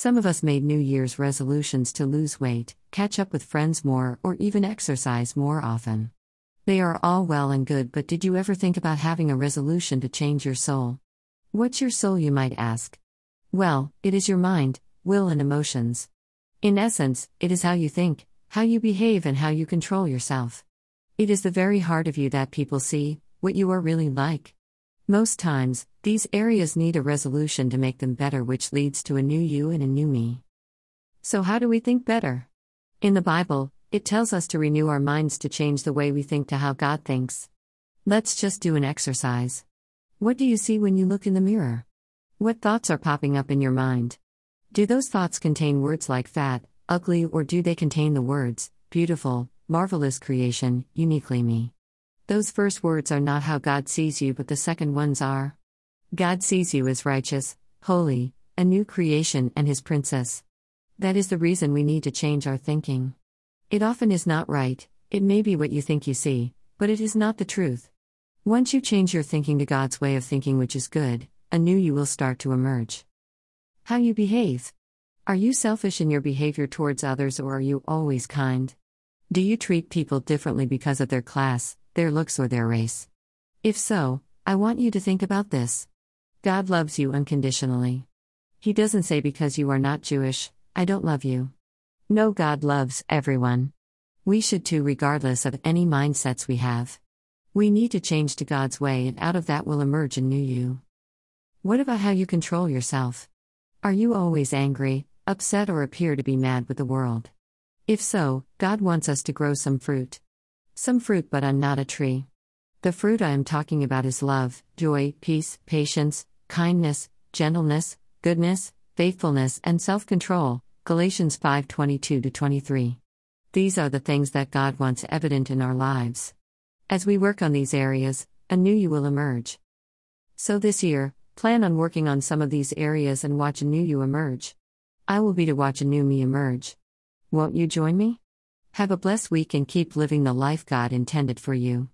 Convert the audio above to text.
Some of us made New Year's resolutions to lose weight, catch up with friends more, or even exercise more often. They are all well and good, but did you ever think about having a resolution to change your soul? What's your soul, you might ask? Well, it is your mind, will, and emotions. In essence, it is how you think, how you behave, and how you control yourself. It is the very heart of you that people see, what you are really like. Most times, these areas need a resolution to make them better, which leads to a new you and a new me. So, how do we think better? In the Bible, it tells us to renew our minds to change the way we think to how God thinks. Let's just do an exercise. What do you see when you look in the mirror? What thoughts are popping up in your mind? Do those thoughts contain words like fat, ugly, or do they contain the words, beautiful, marvelous creation, uniquely me? Those first words are not how God sees you, but the second ones are. God sees you as righteous, holy, a new creation, and His princess. That is the reason we need to change our thinking. It often is not right, it may be what you think you see, but it is not the truth. Once you change your thinking to God's way of thinking, which is good, a new you will start to emerge. How you behave. Are you selfish in your behavior towards others or are you always kind? Do you treat people differently because of their class, their looks, or their race? If so, I want you to think about this. God loves you unconditionally. He doesn't say because you are not Jewish, I don't love you. No, God loves everyone. We should too, regardless of any mindsets we have. We need to change to God's way, and out of that will emerge a new you. What about how you control yourself? Are you always angry, upset, or appear to be mad with the world? If so, God wants us to grow some fruit. Some fruit, but I'm not a tree. The fruit I am talking about is love, joy, peace, patience, kindness, gentleness, goodness, faithfulness, and self-control. Galatians 5:22 23. These are the things that God wants evident in our lives. As we work on these areas, a new you will emerge. So this year, plan on working on some of these areas and watch a new you emerge. I will be to watch a new me emerge. Won't you join me? Have a blessed week and keep living the life God intended for you.